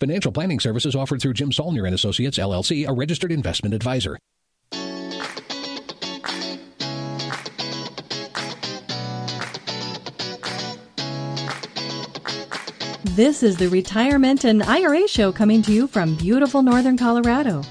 Financial planning services offered through Jim Saulnier and Associates LLC, a registered investment advisor. This is the Retirement and IRA Show coming to you from beautiful northern Colorado.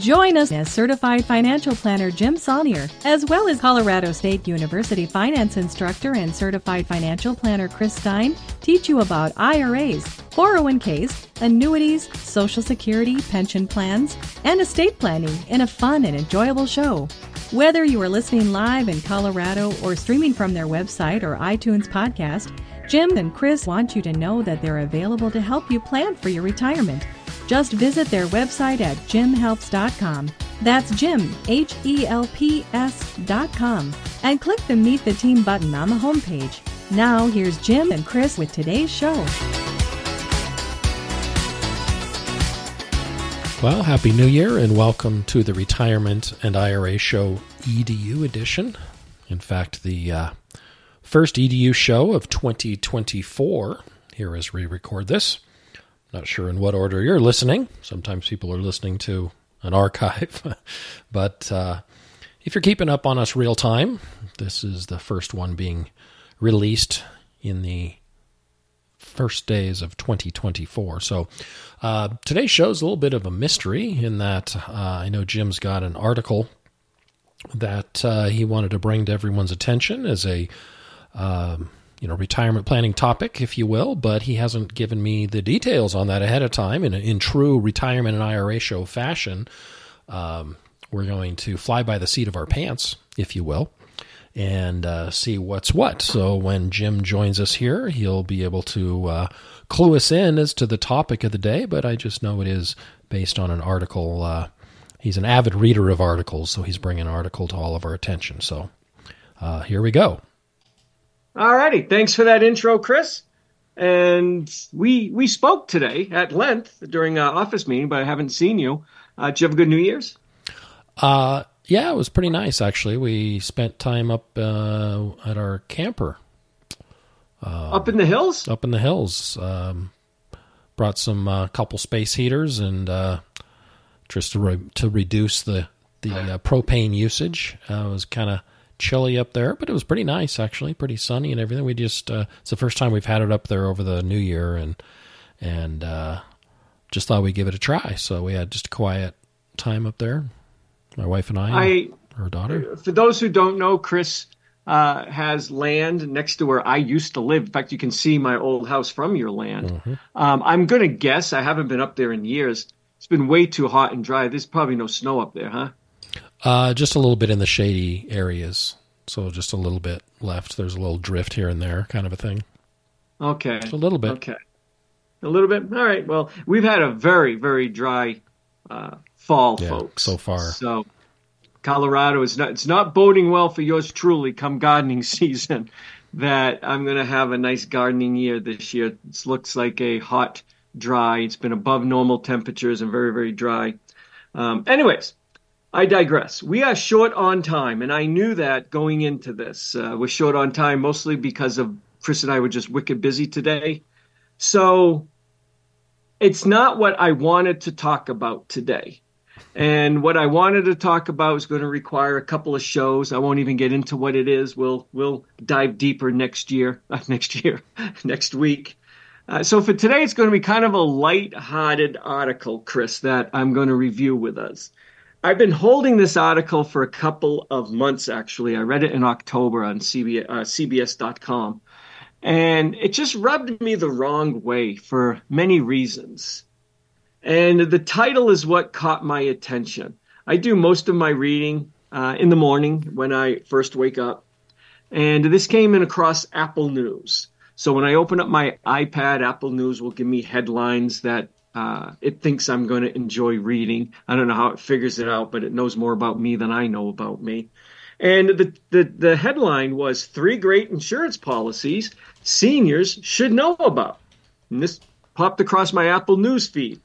Join us as certified financial planner Jim Saulnier, as well as Colorado State University finance instructor and certified financial planner Chris Stein, teach you about IRAs, 401ks, annuities, Social Security, pension plans, and estate planning in a fun and enjoyable show. Whether you are listening live in Colorado or streaming from their website or iTunes podcast, Jim and Chris want you to know that they're available to help you plan for your retirement. Just visit their website at jimhelps.com. That's Jim, H E L P S.com, and click the Meet the Team button on the homepage. Now, here's Jim and Chris with today's show. Well, Happy New Year and welcome to the Retirement and IRA Show EDU edition. In fact, the uh, first EDU show of 2024 here as we record this. Not sure in what order you're listening. Sometimes people are listening to an archive. but uh, if you're keeping up on us real time, this is the first one being released in the first days of 2024. So uh, today's show is a little bit of a mystery in that uh, I know Jim's got an article that uh, he wanted to bring to everyone's attention as a um, you know retirement planning topic, if you will, but he hasn't given me the details on that ahead of time. In in true retirement and IRA show fashion, um, we're going to fly by the seat of our pants, if you will, and uh, see what's what. So when Jim joins us here, he'll be able to uh, clue us in as to the topic of the day. But I just know it is based on an article. Uh, he's an avid reader of articles, so he's bringing an article to all of our attention. So uh, here we go. All righty. Thanks for that intro, Chris. And we we spoke today at length during our office meeting, but I haven't seen you. Uh, did you have a good New Year's? Uh, yeah, it was pretty nice actually. We spent time up uh, at our camper. Um, up in the hills. Up in the hills. Um, brought some uh, couple space heaters and uh, just to re- to reduce the the uh, propane usage. Uh, it was kind of chilly up there, but it was pretty nice actually, pretty sunny and everything. We just uh, it's the first time we've had it up there over the new year, and and uh, just thought we'd give it a try. So we had just a quiet time up there. My wife and I, I her daughter. For those who don't know, Chris uh, has land next to where I used to live. In fact, you can see my old house from your land. Mm-hmm. Um, I'm going to guess I haven't been up there in years. It's been way too hot and dry. There's probably no snow up there, huh? Uh, just a little bit in the shady areas. So just a little bit left. There's a little drift here and there, kind of a thing. Okay. Just a little bit. Okay. A little bit. All right. Well, we've had a very, very dry uh, fall, yeah, folks. So far. So Colorado is not. It's not boding well for yours truly. Come gardening season, that I'm going to have a nice gardening year this year. It looks like a hot, dry. It's been above normal temperatures and very, very dry. Um, anyways, I digress. We are short on time, and I knew that going into this. Uh, we're short on time mostly because of Chris and I were just wicked busy today. So it's not what I wanted to talk about today. And what I wanted to talk about is going to require a couple of shows. I won't even get into what it is. We'll we'll dive deeper next year, uh, next year, next week. Uh, so for today, it's going to be kind of a light-hearted article, Chris, that I'm going to review with us. I've been holding this article for a couple of months, actually. I read it in October on CBS, uh, CBS.com. And it just rubbed me the wrong way for many reasons. And the title is what caught my attention. I do most of my reading uh, in the morning when I first wake up. And this came in across Apple News. So when I open up my iPad, Apple News will give me headlines that Uh, it thinks I'm going to enjoy reading. I don't know how it figures it out, but it knows more about me than I know about me. And the, the, the headline was Three Great Insurance Policies Seniors Should Know About. And this popped across my Apple News feed.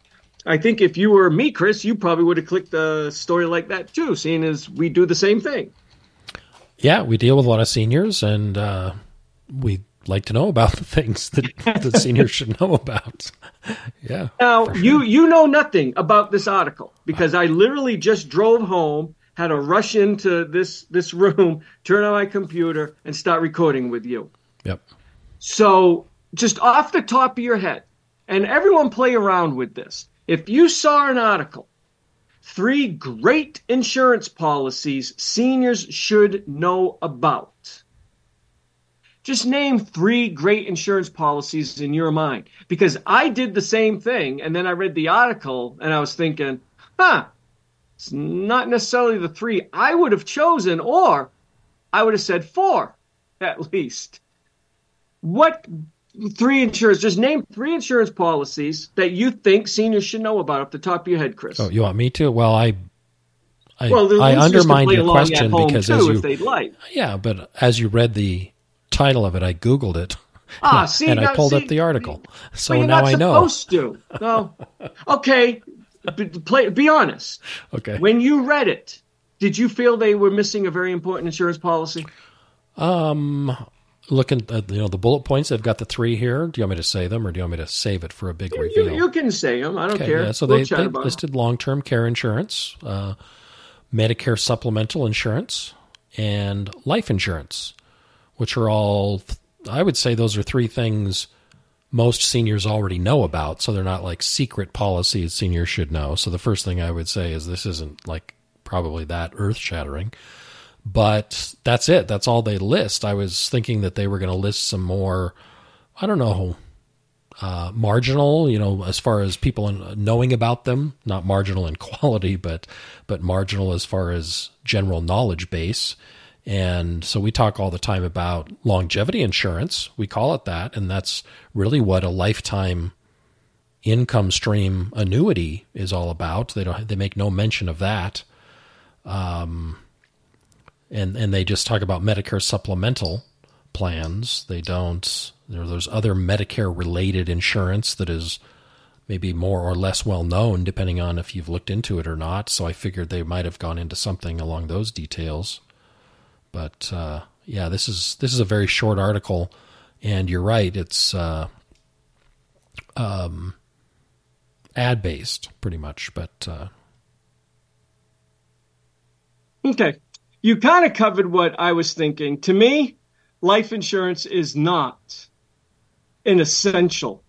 I think if you were me, Chris, you probably would have clicked a story like that too, seeing as we do the same thing. Yeah, we deal with a lot of seniors, and uh, we like to know about the things that the seniors should know about. yeah. Now sure. you you know nothing about this article because I literally just drove home, had to rush into this this room, turn on my computer, and start recording with you. Yep. So just off the top of your head, and everyone play around with this. If you saw an article, three great insurance policies seniors should know about just name three great insurance policies in your mind. Because I did the same thing, and then I read the article and I was thinking, huh, it's not necessarily the three I would have chosen, or I would have said four at least. What three insurance? Just name three insurance policies that you think seniors should know about off the top of your head, Chris. Oh, you want me to? Well, I I, well, I undermined your question because too, as you, like. yeah, but as you read the title of it, I Googled it. Ah, see, and now, I pulled see, up the article. So well, now I know. Supposed to. No. okay. Be, play, be honest. Okay. When you read it, did you feel they were missing a very important insurance policy? Um, looking at you know the bullet points, I've got the three here. Do you want me to say them, or do you want me to save it for a big you, reveal? You, you, can say them. I don't okay, care. Yeah, so we'll they, they listed long-term care insurance, uh, Medicare supplemental insurance, and life insurance, which are all I would say those are three things most seniors already know about, so they're not like secret policies seniors should know. So the first thing I would say is this isn't like probably that earth shattering. But that's it. That's all they list. I was thinking that they were going to list some more, I don't know, uh, marginal, you know, as far as people knowing about them, not marginal in quality, but but marginal as far as general knowledge base. And so we talk all the time about longevity insurance. We call it that. And that's really what a lifetime income stream annuity is all about. They don't, they make no mention of that. Um, and, and they just talk about Medicare supplemental plans. They don't, there, there's other Medicare related insurance that is maybe more or less well known depending on if you've looked into it or not. So I figured they might have gone into something along those details. But uh, yeah, this is this is a very short article, and you're right. It's uh, um, ad based, pretty much. But uh... okay, you kind of covered what I was thinking. To me, life insurance is not an essential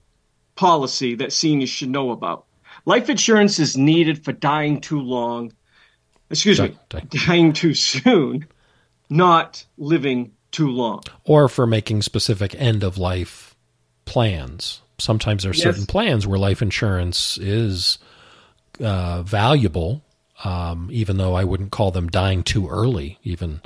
policy that seniors should know about. Life insurance is needed for dying too long. Excuse me, die. dying too soon not living too long. Or for making specific end of life plans. Sometimes there are yes. certain plans where life insurance is uh, valuable, um, even though I wouldn't call them dying too early, even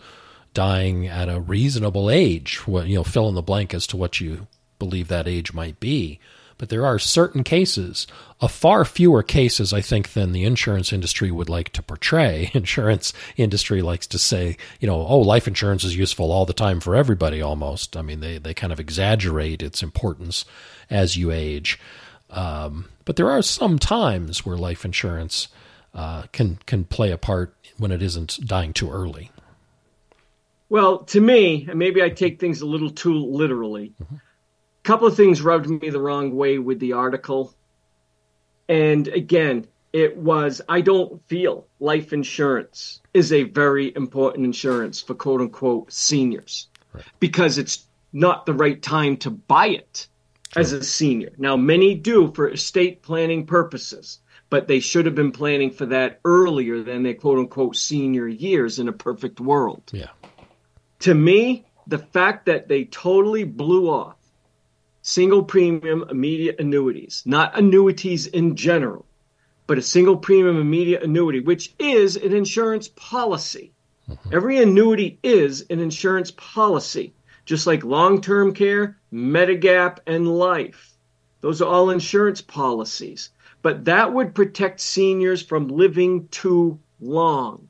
dying at a reasonable age. What you know, fill in the blank as to what you believe that age might be. But there are certain cases, a far fewer cases, I think, than the insurance industry would like to portray. Insurance industry likes to say, you know, oh, life insurance is useful all the time for everybody almost. I mean, they, they kind of exaggerate its importance as you age. Um, but there are some times where life insurance uh, can can play a part when it isn't dying too early. Well, to me, and maybe I take things a little too literally. Mm-hmm couple of things rubbed me the wrong way with the article. And again, it was I don't feel life insurance is a very important insurance for quote unquote seniors right. because it's not the right time to buy it True. as a senior. Now, many do for estate planning purposes, but they should have been planning for that earlier than their quote unquote senior years in a perfect world. Yeah. To me, the fact that they totally blew off single premium immediate annuities, not annuities in general, but a single premium immediate annuity, which is an insurance policy. Mm-hmm. Every annuity is an insurance policy, just like long term care, Medigap, and life. Those are all insurance policies. but that would protect seniors from living too long.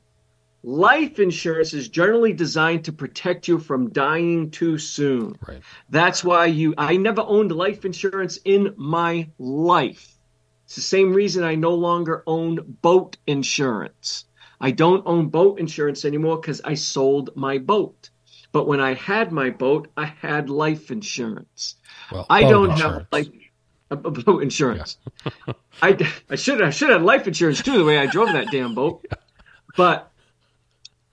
Life insurance is generally designed to protect you from dying too soon. Right. That's why you I never owned life insurance in my life. It's the same reason I no longer own boat insurance. I don't own boat insurance anymore because I sold my boat. But when I had my boat, I had life insurance. Well, I don't insurance. have life uh, a boat insurance. I, I should I should have life insurance too the way I drove that damn boat. But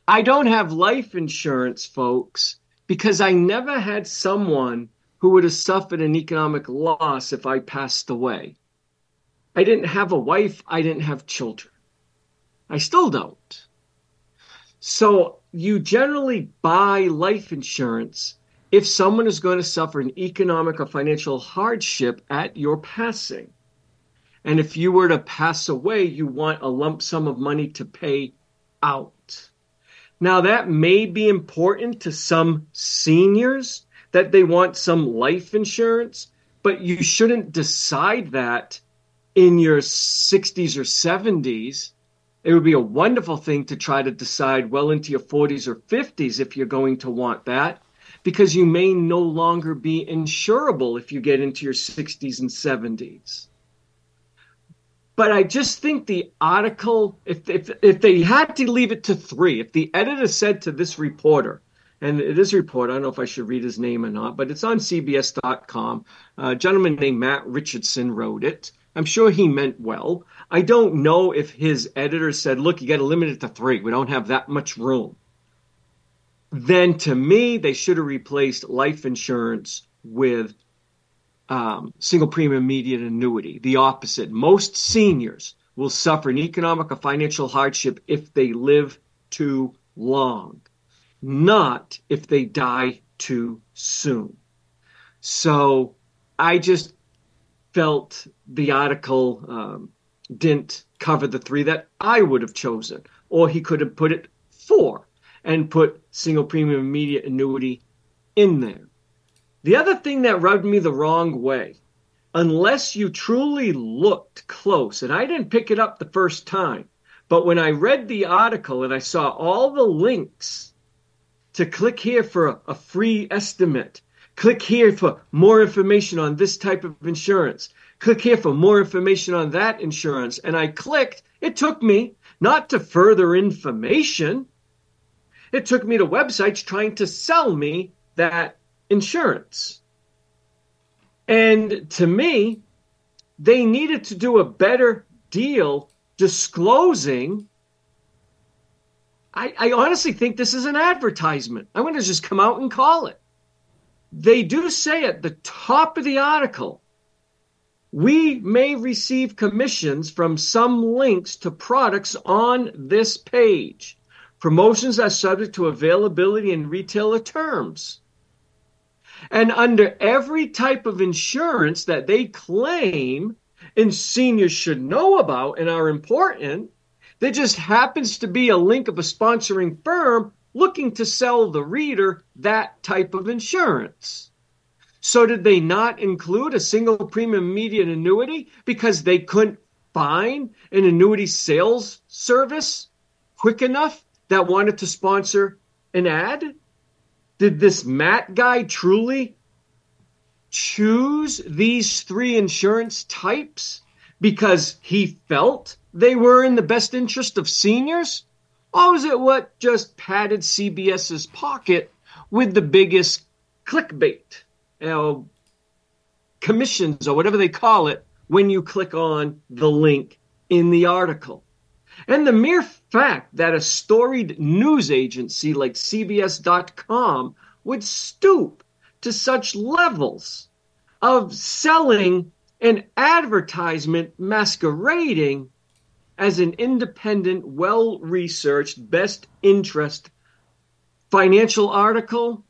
I don't have life insurance, folks, because I never had someone who would have suffered an economic loss if I passed away. I didn't have a wife, I didn't have children. I still don't. So you generally buy life insurance if someone is going to suffer an economic or financial hardship at your passing. And if you were to pass away, you want a lump sum of money to pay out. Now, that may be important to some seniors that they want some life insurance, but you shouldn't decide that in your 60s or 70s. It would be a wonderful thing to try to decide well into your 40s or 50s if you're going to want that, because you may no longer be insurable if you get into your 60s and 70s. But I just think the article, if, if, if they had to leave it to three, if the editor said to this reporter, and this report, I don't know if I should read his name or not, but it's on CBS.com. A gentleman named Matt Richardson wrote it. I'm sure he meant well. I don't know if his editor said, look, you got to limit it to three. We don't have that much room. Then to me, they should have replaced life insurance with um, single premium immediate annuity. The opposite. Most seniors will suffer an economic or financial hardship if they live too long, not if they die too soon. So I just felt the article um, didn't cover the three that I would have chosen, or he could have put it four and put single premium immediate annuity in there. The other thing that rubbed me the wrong way, unless you truly looked close, and I didn't pick it up the first time, but when I read the article and I saw all the links to click here for a, a free estimate, click here for more information on this type of insurance, click here for more information on that insurance, and I clicked, it took me not to further information. It took me to websites trying to sell me that insurance. And to me, they needed to do a better deal disclosing. I, I honestly think this is an advertisement. I'm going to just come out and call it. They do say at the top of the article, we may receive commissions from some links to products on this page. Promotions are subject to availability and retailer terms. And under every type of insurance that they claim and seniors should know about and are important, there just happens to be a link of a sponsoring firm looking to sell the reader that type of insurance. So, did they not include a single premium immediate annuity because they couldn't find an annuity sales service quick enough that wanted to sponsor an ad? Did this Matt guy truly choose these three insurance types because he felt they were in the best interest of seniors? Or was it what just padded CBS's pocket with the biggest clickbait, you know, commissions or whatever they call it when you click on the link in the article? And the mere fact that a storied news agency like CBS.com would stoop to such levels of selling an advertisement masquerading as an independent, well researched, best interest financial article,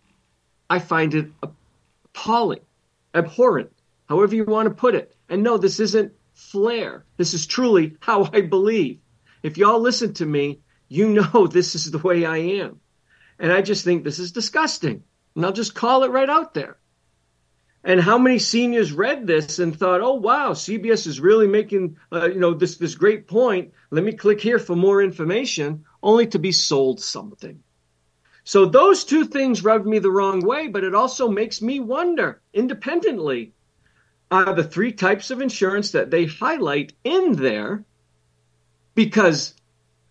I find it appalling, abhorrent, however you want to put it. And no, this isn't flair. This is truly how I believe. If y'all listen to me, you know this is the way I am. And I just think this is disgusting. And I'll just call it right out there. And how many seniors read this and thought, "Oh wow, CBS is really making uh, you know this this great point. Let me click here for more information," only to be sold something. So those two things rubbed me the wrong way, but it also makes me wonder independently are the three types of insurance that they highlight in there because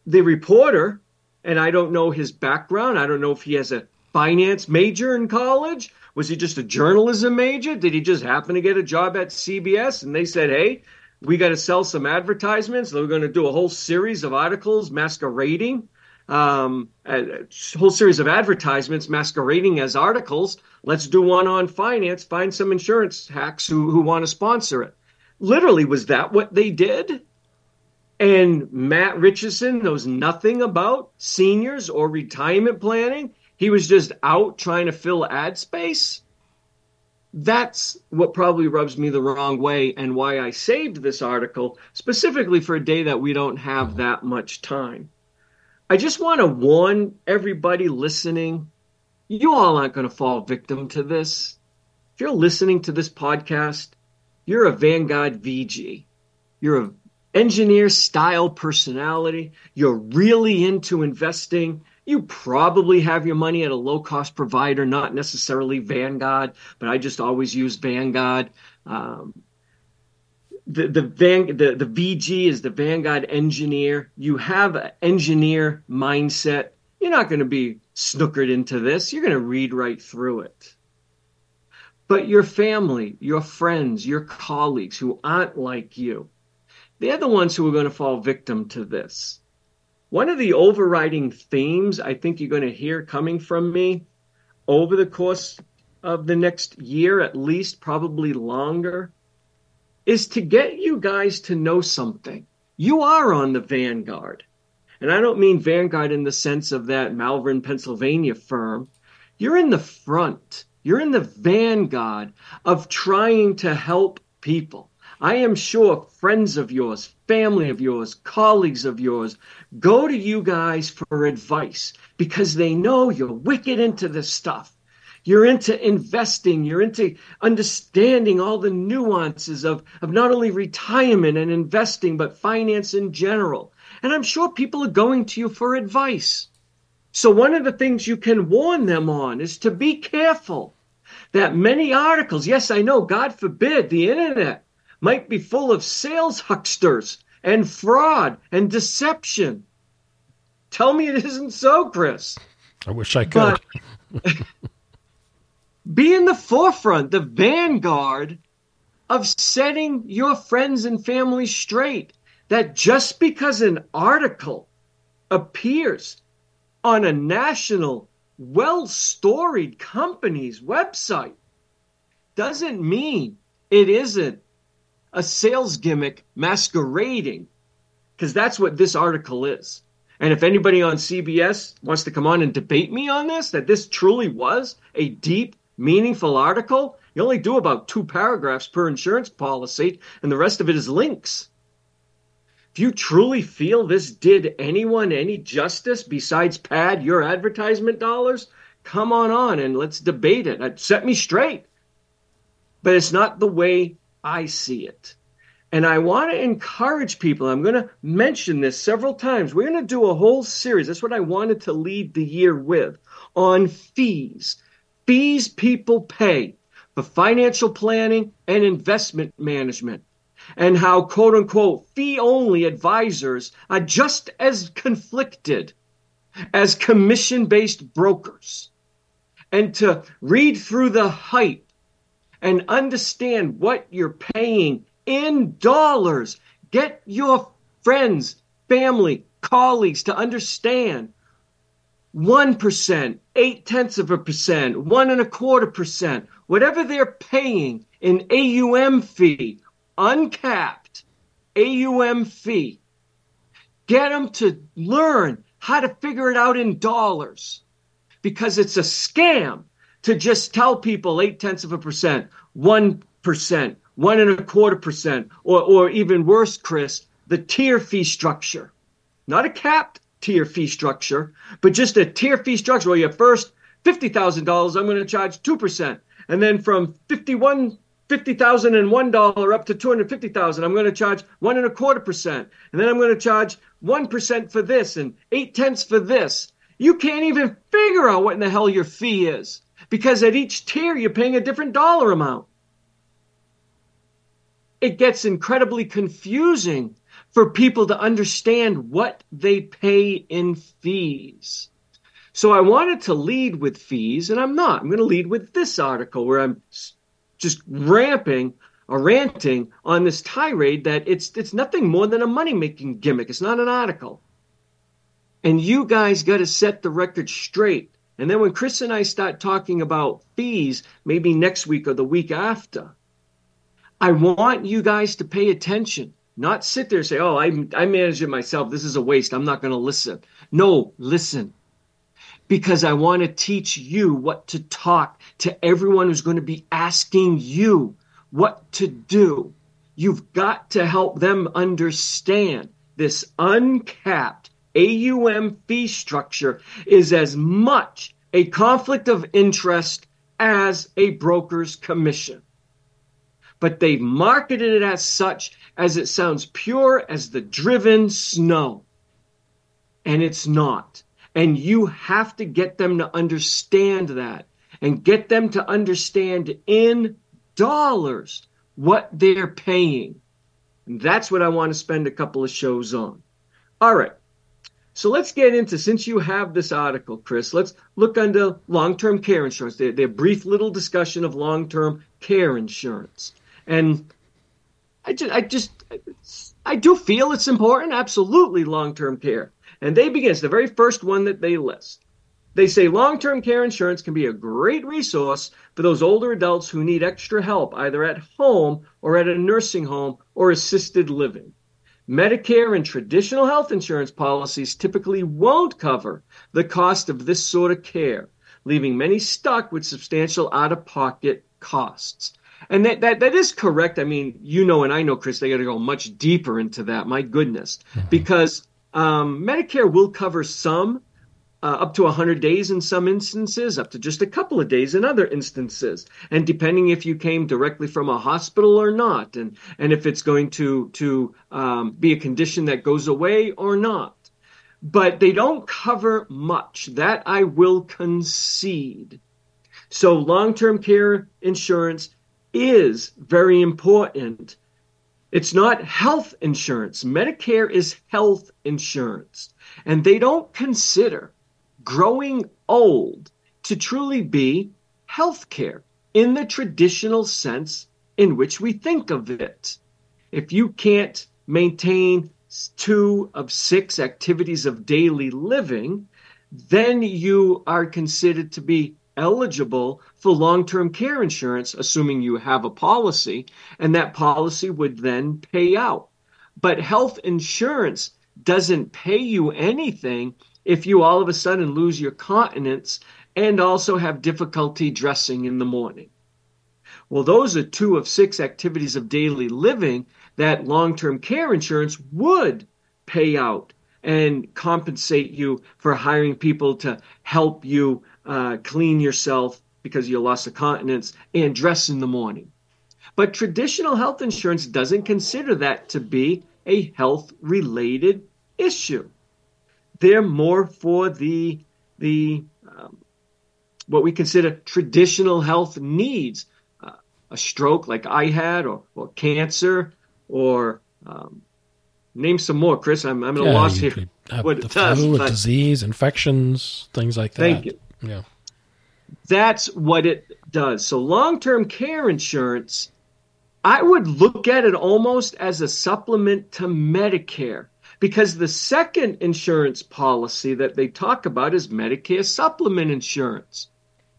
the reporter, and I don't know his background, I don't know if he has a finance major in college was he just a journalism major? Did he just happen to get a job at CBS and they said, hey, we got to sell some advertisements. We're going to do a whole series of articles masquerading, um, a whole series of advertisements masquerading as articles. Let's do one on finance. Find some insurance hacks who, who want to sponsor it. Literally, was that what they did? And Matt Richardson knows nothing about seniors or retirement planning he was just out trying to fill ad space. That's what probably rubs me the wrong way and why I saved this article specifically for a day that we don't have mm-hmm. that much time. I just want to warn everybody listening you all aren't going to fall victim to this. If you're listening to this podcast, you're a Vanguard VG. You're an engineer style personality. You're really into investing you probably have your money at a low cost provider, not necessarily Vanguard, but I just always use Vanguard. Um, the the, Van, the the VG is the Vanguard engineer. You have an engineer mindset. You're not going to be snookered into this. You're going to read right through it. But your family, your friends, your colleagues who aren't like you, they're the ones who are going to fall victim to this. One of the overriding themes I think you're going to hear coming from me over the course of the next year, at least, probably longer, is to get you guys to know something. You are on the vanguard. And I don't mean vanguard in the sense of that Malvern, Pennsylvania firm. You're in the front. You're in the vanguard of trying to help people. I am sure friends of yours, family of yours, colleagues of yours go to you guys for advice because they know you're wicked into this stuff. You're into investing. You're into understanding all the nuances of, of not only retirement and investing, but finance in general. And I'm sure people are going to you for advice. So one of the things you can warn them on is to be careful that many articles, yes, I know, God forbid, the internet might be full of sales hucksters and fraud and deception. Tell me it isn't so, Chris. I wish I could. be in the forefront, the vanguard of setting your friends and family straight. That just because an article appears on a national, well storied company's website doesn't mean it isn't a sales gimmick masquerading, because that's what this article is. And if anybody on CBS wants to come on and debate me on this, that this truly was a deep, meaningful article, you only do about two paragraphs per insurance policy, and the rest of it is links. If you truly feel this did anyone any justice besides pad your advertisement dollars, come on on and let's debate it. Set me straight. But it's not the way I see it. And I want to encourage people. I'm going to mention this several times. We're going to do a whole series. That's what I wanted to lead the year with on fees. Fees people pay for financial planning and investment management. And how quote unquote fee only advisors are just as conflicted as commission based brokers. And to read through the hype and understand what you're paying in dollars. Get your friends, family, colleagues to understand 1%, 8 tenths of a percent, one and a quarter percent, whatever they're paying in AUM fee, uncapped AUM fee. Get them to learn how to figure it out in dollars because it's a scam to just tell people eight tenths of a percent, one percent, one and a quarter percent, or, or even worse, Chris, the tier fee structure. Not a capped tier fee structure, but just a tier fee structure where your first $50,000, I'm going to charge 2%. And then from 51 $50,001 up to 250,000, I'm going to charge one and a quarter percent. And then I'm going to charge 1% for this and eight tenths for this. You can't even figure out what in the hell your fee is because at each tier you're paying a different dollar amount. It gets incredibly confusing for people to understand what they pay in fees. So I wanted to lead with fees, and I'm not. I'm going to lead with this article where I'm just ramping or ranting on this tirade that it's it's nothing more than a money making gimmick. It's not an article. And you guys got to set the record straight. And then when Chris and I start talking about fees, maybe next week or the week after, I want you guys to pay attention. Not sit there and say, "Oh, I I manage it myself. This is a waste. I'm not going to listen." No, listen because I want to teach you what to talk to everyone who's going to be asking you what to do. You've got to help them understand this uncapped AUM fee structure is as much a conflict of interest as a broker's commission. But they've marketed it as such as it sounds pure as the driven snow. And it's not. And you have to get them to understand that and get them to understand in dollars what they're paying. And that's what I want to spend a couple of shows on. All right. So let's get into, since you have this article, Chris, let's look under long term care insurance, their, their brief little discussion of long term care insurance. And I just, I just, I do feel it's important, absolutely long term care. And they begin, it's the very first one that they list. They say long term care insurance can be a great resource for those older adults who need extra help either at home or at a nursing home or assisted living. Medicare and traditional health insurance policies typically won't cover the cost of this sort of care, leaving many stuck with substantial out of pocket costs. And that, that, that is correct. I mean, you know, and I know, Chris, they got to go much deeper into that. My goodness. Mm-hmm. Because um, Medicare will cover some uh, up to 100 days in some instances, up to just a couple of days in other instances, and depending if you came directly from a hospital or not, and and if it's going to to um, be a condition that goes away or not. But they don't cover much. That I will concede. So long-term care insurance is very important it's not health insurance. Medicare is health insurance. And they don't consider growing old to truly be health care in the traditional sense in which we think of it. If you can't maintain two of six activities of daily living, then you are considered to be eligible for long term care insurance, assuming you have a policy, and that policy would then pay out. But health insurance doesn't pay you anything if you all of a sudden lose your continence and also have difficulty dressing in the morning. Well, those are two of six activities of daily living that long term care insurance would pay out and compensate you for hiring people to help you uh, clean yourself because you lost the continence, and dress in the morning. But traditional health insurance doesn't consider that to be a health related issue. They're more for the the um, what we consider traditional health needs, uh, a stroke like I had, or, or cancer, or um, name some more, Chris. I'm I'm at a yeah, loss here. What the it does, flu, but, disease, infections, things like that. Thank you. Yeah. That's what it does. So long term care insurance, I would look at it almost as a supplement to Medicare because the second insurance policy that they talk about is Medicare supplement insurance.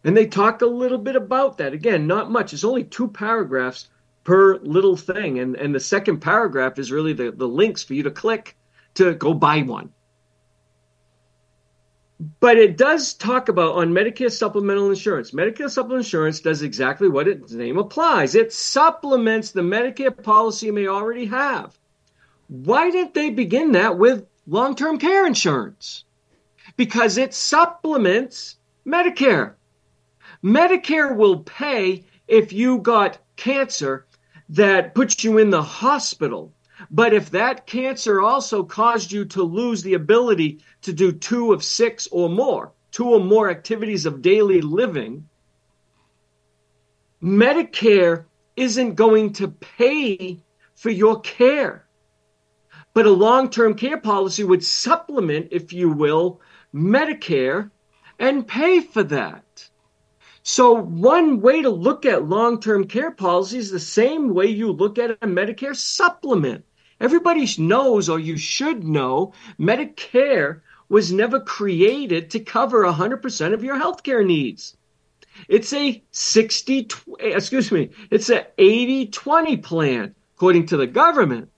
And they talk a little bit about that. Again, not much. It's only two paragraphs per little thing. And, and the second paragraph is really the, the links for you to click to go buy one. But it does talk about on Medicare supplemental insurance. Medicare supplemental insurance does exactly what its name applies. It supplements the Medicare policy you may already have. Why didn't they begin that with long term care insurance? Because it supplements Medicare. Medicare will pay if you got cancer that puts you in the hospital. But if that cancer also caused you to lose the ability to do two of six or more, two or more activities of daily living, Medicare isn't going to pay for your care. But a long term care policy would supplement, if you will, Medicare and pay for that. So, one way to look at long term care policy is the same way you look at a Medicare supplement. Everybody knows, or you should know, Medicare was never created to cover 100% of your healthcare needs. It's a 60, excuse me, it's a 80 20 plan, according to the government.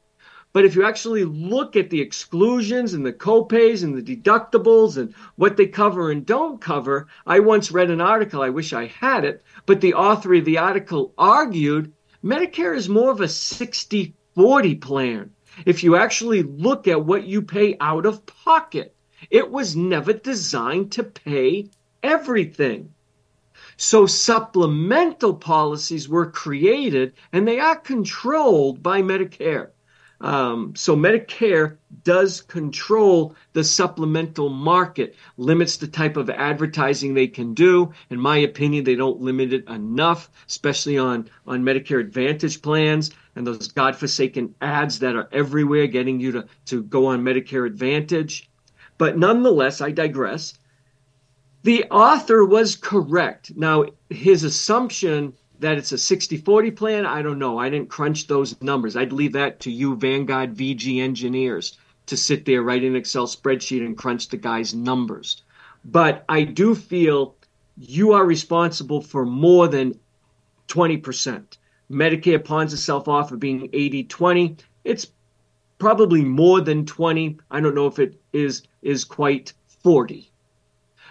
But if you actually look at the exclusions and the copays and the deductibles and what they cover and don't cover, I once read an article, I wish I had it, but the author of the article argued Medicare is more of a 60 40 plan. If you actually look at what you pay out of pocket, it was never designed to pay everything. So supplemental policies were created and they are controlled by Medicare. Um, so Medicare does control the supplemental market, limits the type of advertising they can do. In my opinion, they don't limit it enough, especially on, on Medicare Advantage plans and those godforsaken ads that are everywhere getting you to, to go on Medicare Advantage. But nonetheless, I digress. The author was correct. Now, his assumption that it's a 60 40 plan, I don't know. I didn't crunch those numbers. I'd leave that to you, Vanguard VG engineers, to sit there, write an Excel spreadsheet and crunch the guy's numbers. But I do feel you are responsible for more than 20%. Medicare pawns itself off of being 80 20. It's probably more than 20. I don't know if it is is quite 40.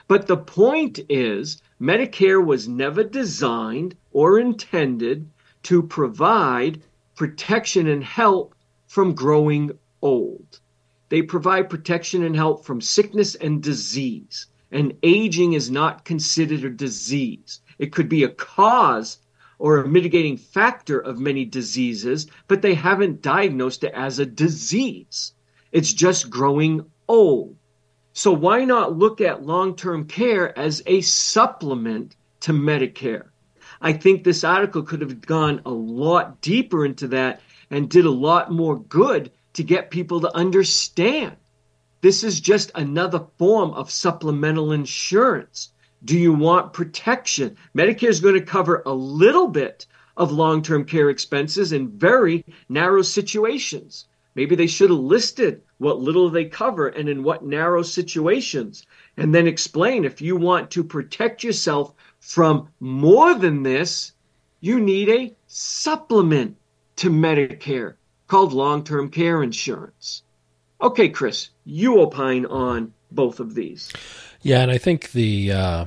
But the point is Medicare was never designed or intended to provide protection and help from growing old. They provide protection and help from sickness and disease. And aging is not considered a disease. It could be a cause or a mitigating factor of many diseases, but they haven't diagnosed it as a disease. It's just growing old. So why not look at long term care as a supplement to Medicare? I think this article could have gone a lot deeper into that and did a lot more good to get people to understand. This is just another form of supplemental insurance. Do you want protection? Medicare is going to cover a little bit of long term care expenses in very narrow situations. Maybe they should have listed what little they cover and in what narrow situations, and then explain if you want to protect yourself from more than this, you need a supplement to Medicare called long term care insurance. Okay, Chris, you opine on both of these. Yeah, and I think the uh,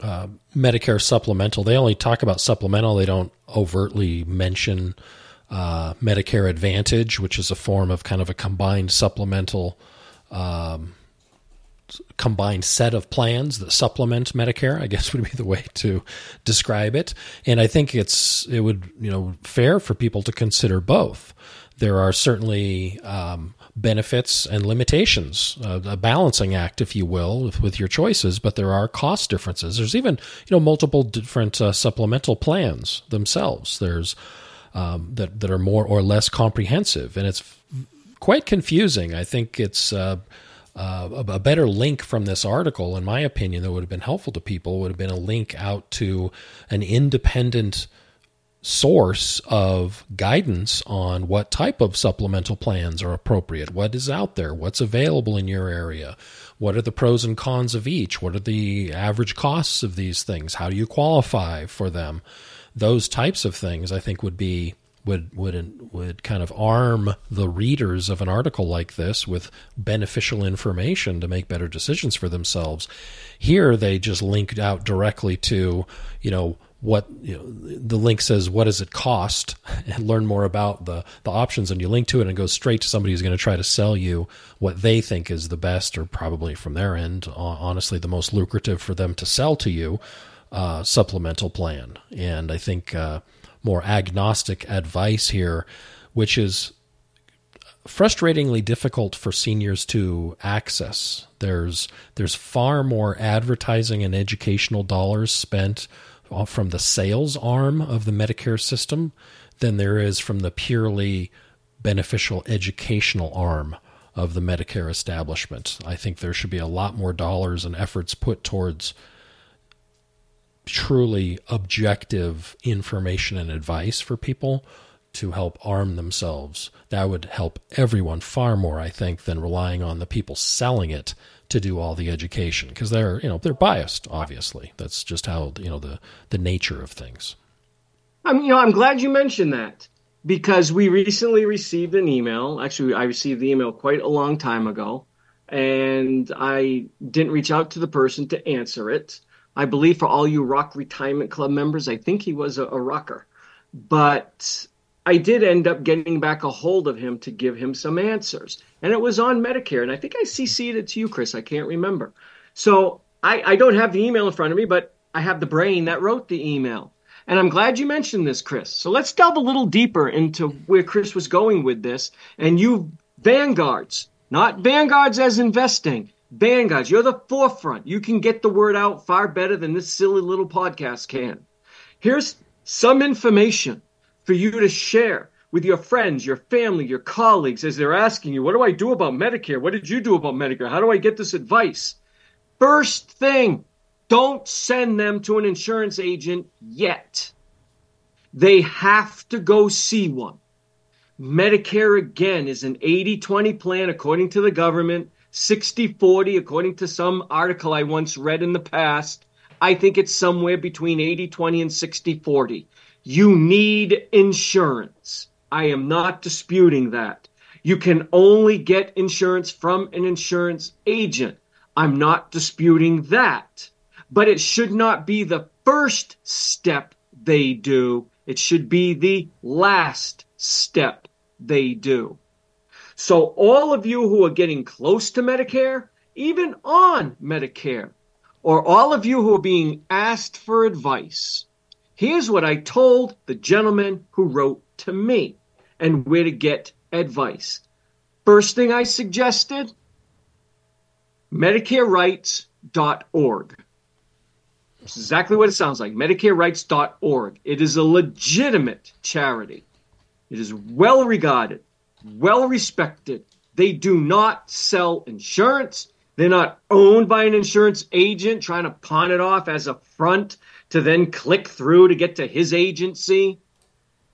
uh, Medicare supplemental, they only talk about supplemental, they don't overtly mention uh, Medicare Advantage, which is a form of kind of a combined supplemental, um, combined set of plans that supplement Medicare. I guess would be the way to describe it. And I think it's it would you know fair for people to consider both. There are certainly um, benefits and limitations, uh, a balancing act, if you will, with, with, your choices. But there are cost differences. There's even you know multiple different uh, supplemental plans themselves. There's um, that that are more or less comprehensive, and it's quite confusing. I think it's uh, uh, a better link from this article, in my opinion, that would have been helpful to people would have been a link out to an independent source of guidance on what type of supplemental plans are appropriate, what is out there, what's available in your area, what are the pros and cons of each, what are the average costs of these things, how do you qualify for them those types of things I think would be would would would kind of arm the readers of an article like this with beneficial information to make better decisions for themselves. Here they just linked out directly to, you know, what you know, the link says what does it cost? And learn more about the the options. And you link to it and it goes straight to somebody who's going to try to sell you what they think is the best or probably from their end honestly the most lucrative for them to sell to you uh, supplemental plan. And I think uh, more agnostic advice here, which is frustratingly difficult for seniors to access. There's there's far more advertising and educational dollars spent from the sales arm of the Medicare system than there is from the purely beneficial educational arm of the Medicare establishment. I think there should be a lot more dollars and efforts put towards truly objective information and advice for people to help arm themselves. That would help everyone far more, I think, than relying on the people selling it to do all the education because they're, you know, they're biased, obviously. That's just how, you know, the the nature of things. I'm, you know, I'm glad you mentioned that because we recently received an email. Actually, I received the email quite a long time ago, and I didn't reach out to the person to answer it. I believe for all you Rock Retirement Club members, I think he was a, a rocker. But I did end up getting back a hold of him to give him some answers. And it was on Medicare. And I think I CC'd it to you, Chris. I can't remember. So I, I don't have the email in front of me, but I have the brain that wrote the email. And I'm glad you mentioned this, Chris. So let's delve a little deeper into where Chris was going with this. And you vanguards, not vanguards as investing, vanguards, you're the forefront. You can get the word out far better than this silly little podcast can. Here's some information for you to share with your friends, your family, your colleagues as they're asking you, What do I do about Medicare? What did you do about Medicare? How do I get this advice? First thing, don't send them to an insurance agent yet. They have to go see one. Medicare, again, is an 80 20 plan according to the government, 60 40 according to some article I once read in the past. I think it's somewhere between 80 20 and 60 40. You need insurance. I am not disputing that. You can only get insurance from an insurance agent. I'm not disputing that but it should not be the first step they do. It should be the last step they do. So, all of you who are getting close to Medicare, even on Medicare, or all of you who are being asked for advice, here's what I told the gentleman who wrote to me and where to get advice. First thing I suggested MedicareRights.org. It's exactly what it sounds like MedicareRights.org. It is a legitimate charity. It is well regarded, well respected. They do not sell insurance. They're not owned by an insurance agent trying to pawn it off as a front to then click through to get to his agency.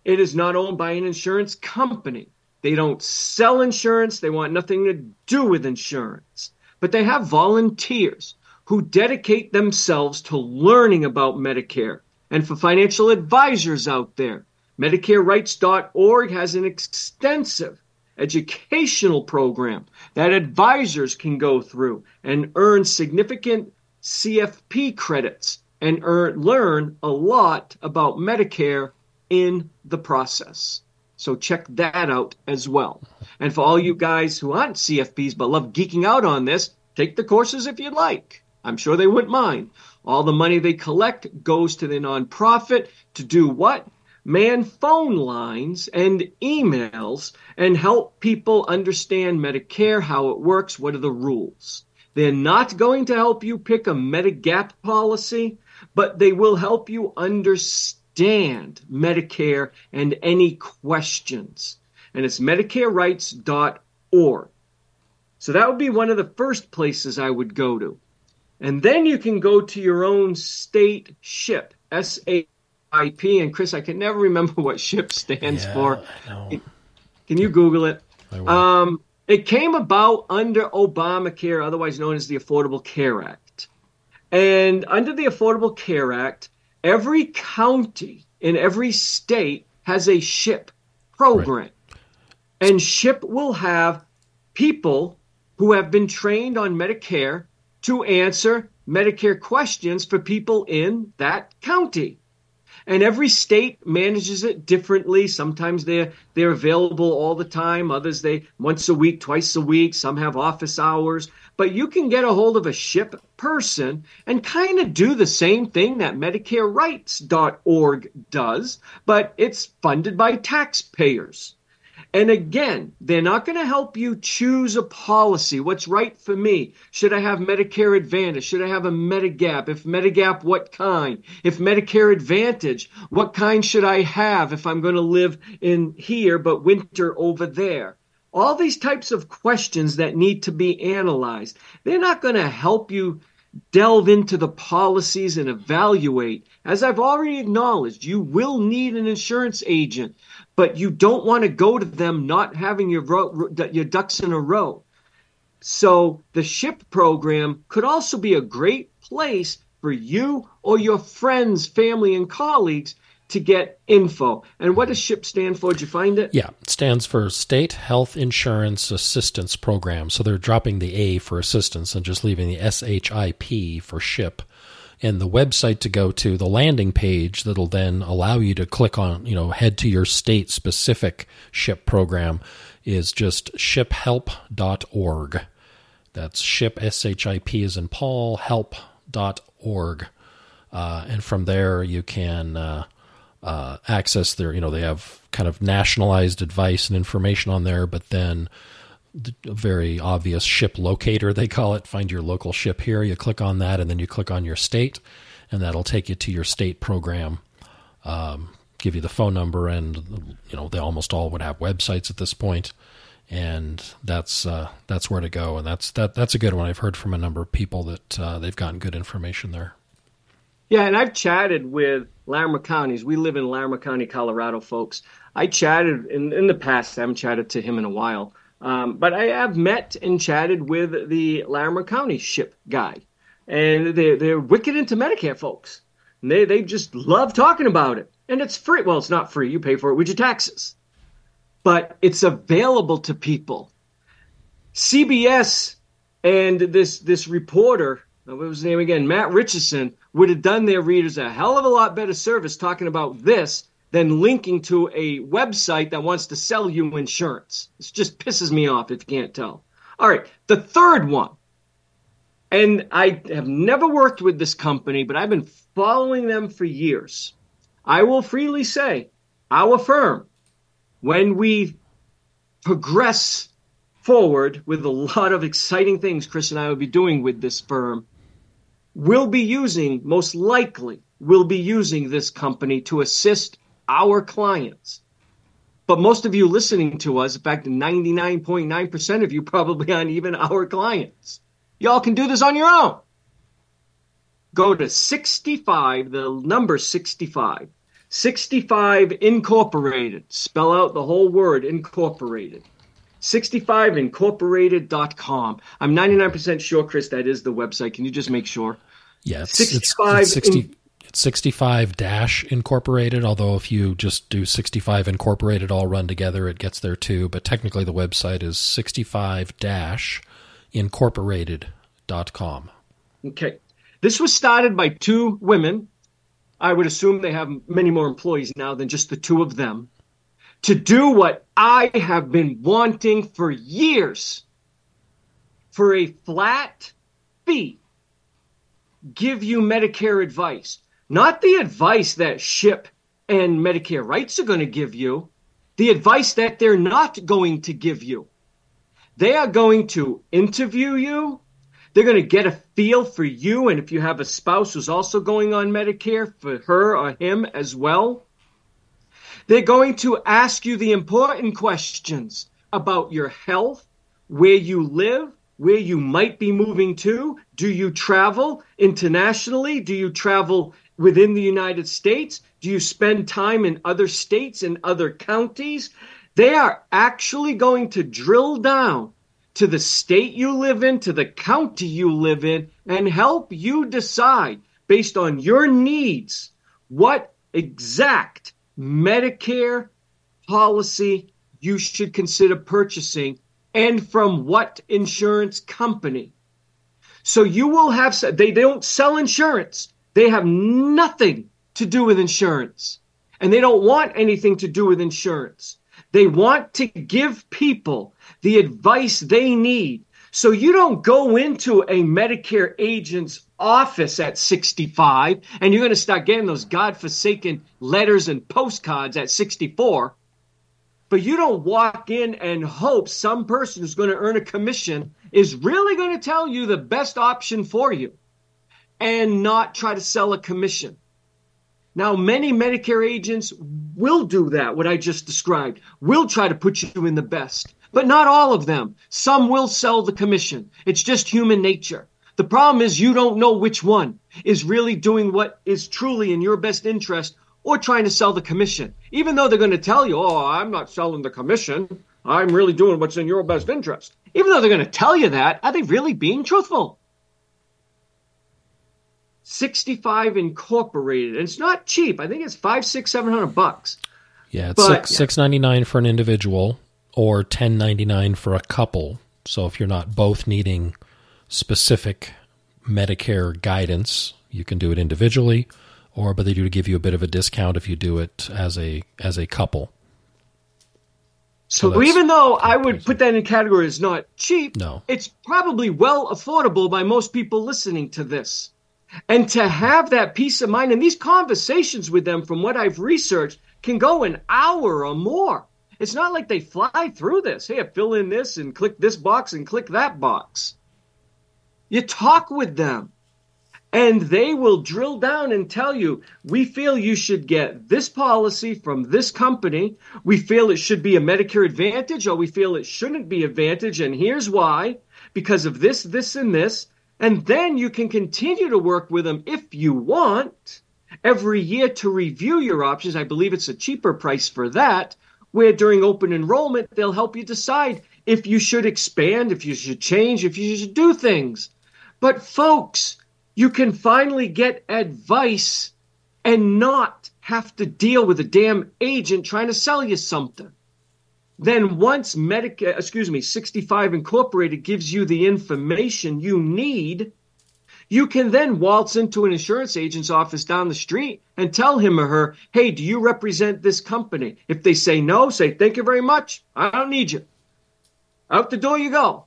It is not owned by an insurance company. They don't sell insurance. They want nothing to do with insurance. But they have volunteers who dedicate themselves to learning about Medicare. And for financial advisors out there, MedicareRights.org has an extensive educational program that advisors can go through and earn significant CFP credits and earn, learn a lot about Medicare in the process. So check that out as well. And for all you guys who aren't CFPs but love geeking out on this, take the courses if you'd like. I'm sure they wouldn't mind. All the money they collect goes to the nonprofit to do what? Man phone lines and emails and help people understand Medicare, how it works, what are the rules. They're not going to help you pick a Medigap policy, but they will help you understand Medicare and any questions. And it's MedicareRights.org. So that would be one of the first places I would go to. And then you can go to your own state SHIP, S A I P. And Chris, I can never remember what SHIP stands yeah, for. Can you Google it? Um, it came about under Obamacare, otherwise known as the Affordable Care Act. And under the Affordable Care Act, every county in every state has a SHIP program. Right. And SHIP will have people who have been trained on Medicare to answer Medicare questions for people in that county. And every state manages it differently. Sometimes they're they're available all the time. Others they once a week, twice a week. Some have office hours. But you can get a hold of a ship person and kind of do the same thing that MedicareRights.org does, but it's funded by taxpayers. And again, they're not going to help you choose a policy. What's right for me? Should I have Medicare Advantage? Should I have a Medigap? If Medigap, what kind? If Medicare Advantage, what kind should I have if I'm going to live in here but winter over there? All these types of questions that need to be analyzed. They're not going to help you delve into the policies and evaluate. As I've already acknowledged, you will need an insurance agent but you don't want to go to them not having your your ducks in a row. So the ship program could also be a great place for you or your friends, family, and colleagues to get info. And what does SHIP stand for? Did you find it? Yeah, it stands for State Health Insurance Assistance Program. So they're dropping the A for assistance and just leaving the SHIP for SHIP and the website to go to, the landing page that'll then allow you to click on, you know, head to your state specific SHIP program is just shiphelp.org. That's ship, S H I P is in Paul, help.org. Uh, and from there, you can uh, uh, access their, you know, they have kind of nationalized advice and information on there, but then a very obvious ship locator, they call it. Find your local ship here. You click on that, and then you click on your state, and that'll take you to your state program. Um, give you the phone number, and you know they almost all would have websites at this point, and that's uh, that's where to go. And that's that that's a good one. I've heard from a number of people that uh, they've gotten good information there. Yeah, and I've chatted with Larimer counties. We live in Larimer County, Colorado, folks. I chatted in in the past. I haven't chatted to him in a while um, but I have met and chatted with the Larimer County ship guy, and they're, they're wicked into Medicare, folks. And they, they just love talking about it. And it's free. Well, it's not free. You pay for it with your taxes. But it's available to people. CBS and this this reporter, what was his name again? Matt Richardson, would have done their readers a hell of a lot better service talking about this than linking to a website that wants to sell you insurance. It just pisses me off if you can't tell. All right, the third one. And I have never worked with this company, but I've been following them for years. I will freely say, our firm, when we progress forward with a lot of exciting things Chris and I will be doing with this firm, will be using, most likely, will be using this company to assist our clients. But most of you listening to us, in fact, 99.9% of you probably aren't even our clients. Y'all can do this on your own. Go to 65, the number 65. 65 Incorporated. Spell out the whole word Incorporated. 65incorporated.com. I'm 99% sure, Chris, that is the website. Can you just make sure? Yes. 65 it's, it's 60, in, 65 dash incorporated, although if you just do 65 incorporated all run together, it gets there too. But technically, the website is 65 dash incorporated.com. Okay. This was started by two women. I would assume they have many more employees now than just the two of them to do what I have been wanting for years for a flat fee. Give you Medicare advice. Not the advice that SHIP and Medicare Rights are going to give you, the advice that they're not going to give you. They are going to interview you. They're going to get a feel for you. And if you have a spouse who's also going on Medicare, for her or him as well. They're going to ask you the important questions about your health, where you live, where you might be moving to. Do you travel internationally? Do you travel within the United States? Do you spend time in other states and other counties? They are actually going to drill down to the state you live in, to the county you live in, and help you decide based on your needs what exact Medicare policy you should consider purchasing and from what insurance company. So you will have, they don't sell insurance. They have nothing to do with insurance. And they don't want anything to do with insurance. They want to give people the advice they need. So you don't go into a Medicare agent's office at 65 and you're going to start getting those godforsaken letters and postcards at 64. But you don't walk in and hope some person who's going to earn a commission is really going to tell you the best option for you and not try to sell a commission. Now, many Medicare agents will do that, what I just described, will try to put you in the best, but not all of them. Some will sell the commission. It's just human nature. The problem is you don't know which one is really doing what is truly in your best interest or trying to sell the commission. Even though they're going to tell you, oh, I'm not selling the commission, I'm really doing what's in your best interest. Even though they're going to tell you that, are they really being truthful? 65 Incorporated. And it's not cheap. I think it's five, six, seven hundred bucks. Yeah, it's but, six six ninety nine for an individual or ten ninety nine for a couple. So if you're not both needing specific Medicare guidance, you can do it individually, or but they do give you a bit of a discount if you do it as a as a couple. So, so even though I would put that in category as not cheap, no. it's probably well affordable by most people listening to this. And to have that peace of mind and these conversations with them, from what I've researched, can go an hour or more. It's not like they fly through this. Hey, fill in this and click this box and click that box. You talk with them and they will drill down and tell you, we feel you should get this policy from this company. We feel it should be a Medicare Advantage or we feel it shouldn't be Advantage. And here's why because of this, this, and this. And then you can continue to work with them if you want every year to review your options. I believe it's a cheaper price for that, where during open enrollment, they'll help you decide if you should expand, if you should change, if you should do things. But folks, you can finally get advice and not have to deal with a damn agent trying to sell you something. Then once Medicare, excuse me, 65 Incorporated gives you the information you need, you can then waltz into an insurance agent's office down the street and tell him or her, hey, do you represent this company? If they say no, say, thank you very much. I don't need you. Out the door you go.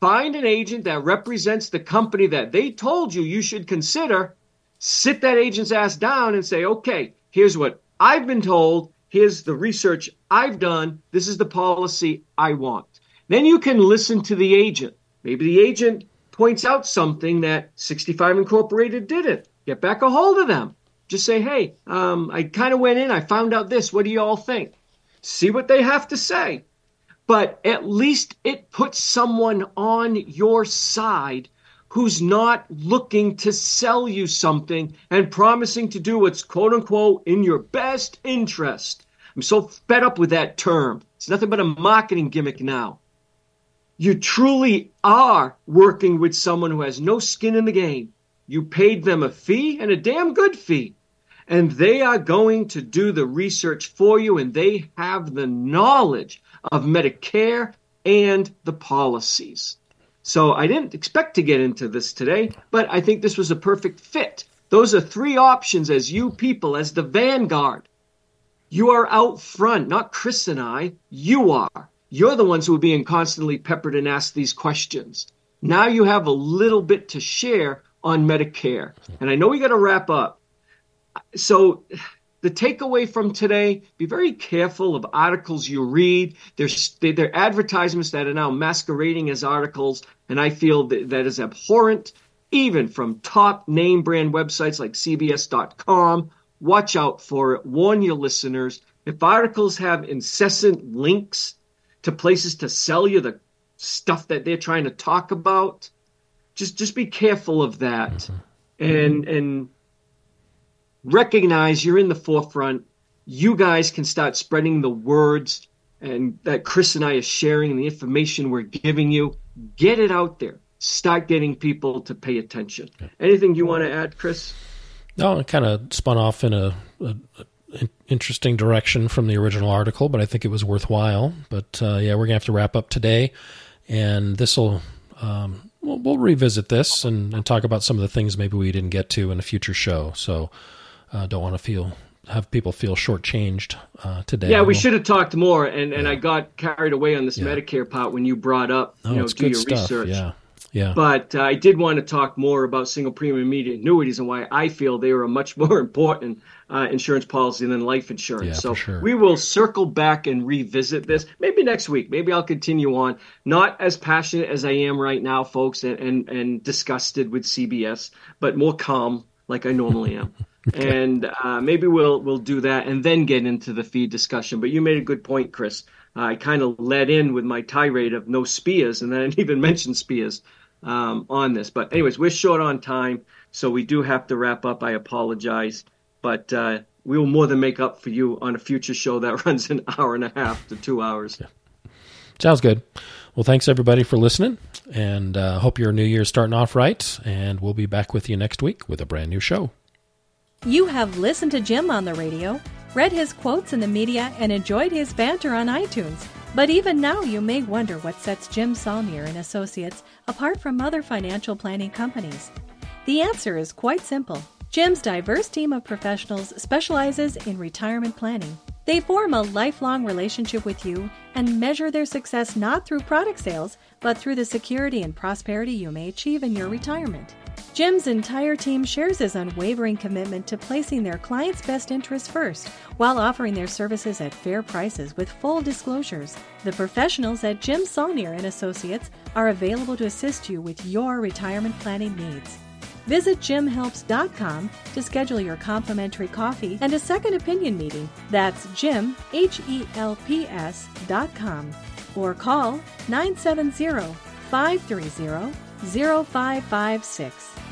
Find an agent that represents the company that they told you you should consider. Sit that agent's ass down and say, okay, here's what I've been told here's the research I've done, this is the policy I want. Then you can listen to the agent. Maybe the agent points out something that 65 Incorporated didn't. Get back a hold of them. Just say, hey, um, I kind of went in, I found out this. What do you all think? See what they have to say. But at least it puts someone on your side who's not looking to sell you something and promising to do what's quote unquote in your best interest. I'm so fed up with that term. It's nothing but a marketing gimmick now. You truly are working with someone who has no skin in the game. You paid them a fee and a damn good fee. And they are going to do the research for you and they have the knowledge of Medicare and the policies. So I didn't expect to get into this today, but I think this was a perfect fit. Those are three options as you people, as the vanguard. You are out front, not Chris and I. You are. You're the ones who are being constantly peppered and asked these questions. Now you have a little bit to share on Medicare. And I know we got to wrap up. So the takeaway from today be very careful of articles you read there's they're advertisements that are now masquerading as articles and i feel that, that is abhorrent even from top name brand websites like cbs.com watch out for it warn your listeners if articles have incessant links to places to sell you the stuff that they're trying to talk about just just be careful of that mm-hmm. and and recognize you're in the forefront. You guys can start spreading the words and that Chris and I are sharing the information we're giving you. Get it out there. Start getting people to pay attention. Anything you want to add, Chris? No, it kind of spun off in a, a, a, interesting direction from the original article, but I think it was worthwhile. But uh, yeah, we're gonna have to wrap up today, and this will um, we'll, we'll, revisit this and, and talk about some of the things maybe we didn't get to in a future show. So uh, don't want to feel have people feel shortchanged uh, today. Yeah, we should have talked more, and, and yeah. I got carried away on this yeah. Medicare part when you brought up, you know, do your stuff. research. Yeah, yeah. But uh, I did want to talk more about single premium immediate annuities and why I feel they are a much more important uh, insurance policy than life insurance. Yeah, so sure. we will circle back and revisit this maybe next week. Maybe I'll continue on. Not as passionate as I am right now, folks, and and, and disgusted with CBS, but more calm like I normally am. okay. And uh, maybe we'll we'll do that and then get into the fee discussion. But you made a good point, Chris. I kind of led in with my tirade of no SPIAs, and then I didn't even mention SPIAs um, on this. But anyways, we're short on time, so we do have to wrap up. I apologize, but uh, we will more than make up for you on a future show that runs an hour and a half to two hours. Yeah. Sounds good. Well, thanks everybody for listening, and uh, hope your new year's starting off right. And we'll be back with you next week with a brand new show. You have listened to Jim on the radio, read his quotes in the media, and enjoyed his banter on iTunes. But even now, you may wonder what sets Jim Saulnier and Associates apart from other financial planning companies. The answer is quite simple. Jim's diverse team of professionals specializes in retirement planning. They form a lifelong relationship with you and measure their success not through product sales, but through the security and prosperity you may achieve in your retirement. Jim's entire team shares his unwavering commitment to placing their clients' best interests first while offering their services at fair prices with full disclosures. The professionals at Jim Saulnier and Associates are available to assist you with your retirement planning needs. Visit jimhelps.com to schedule your complimentary coffee and a second opinion meeting. That's jim, H-E-L-P-S dot com. Or call 970 530 0556.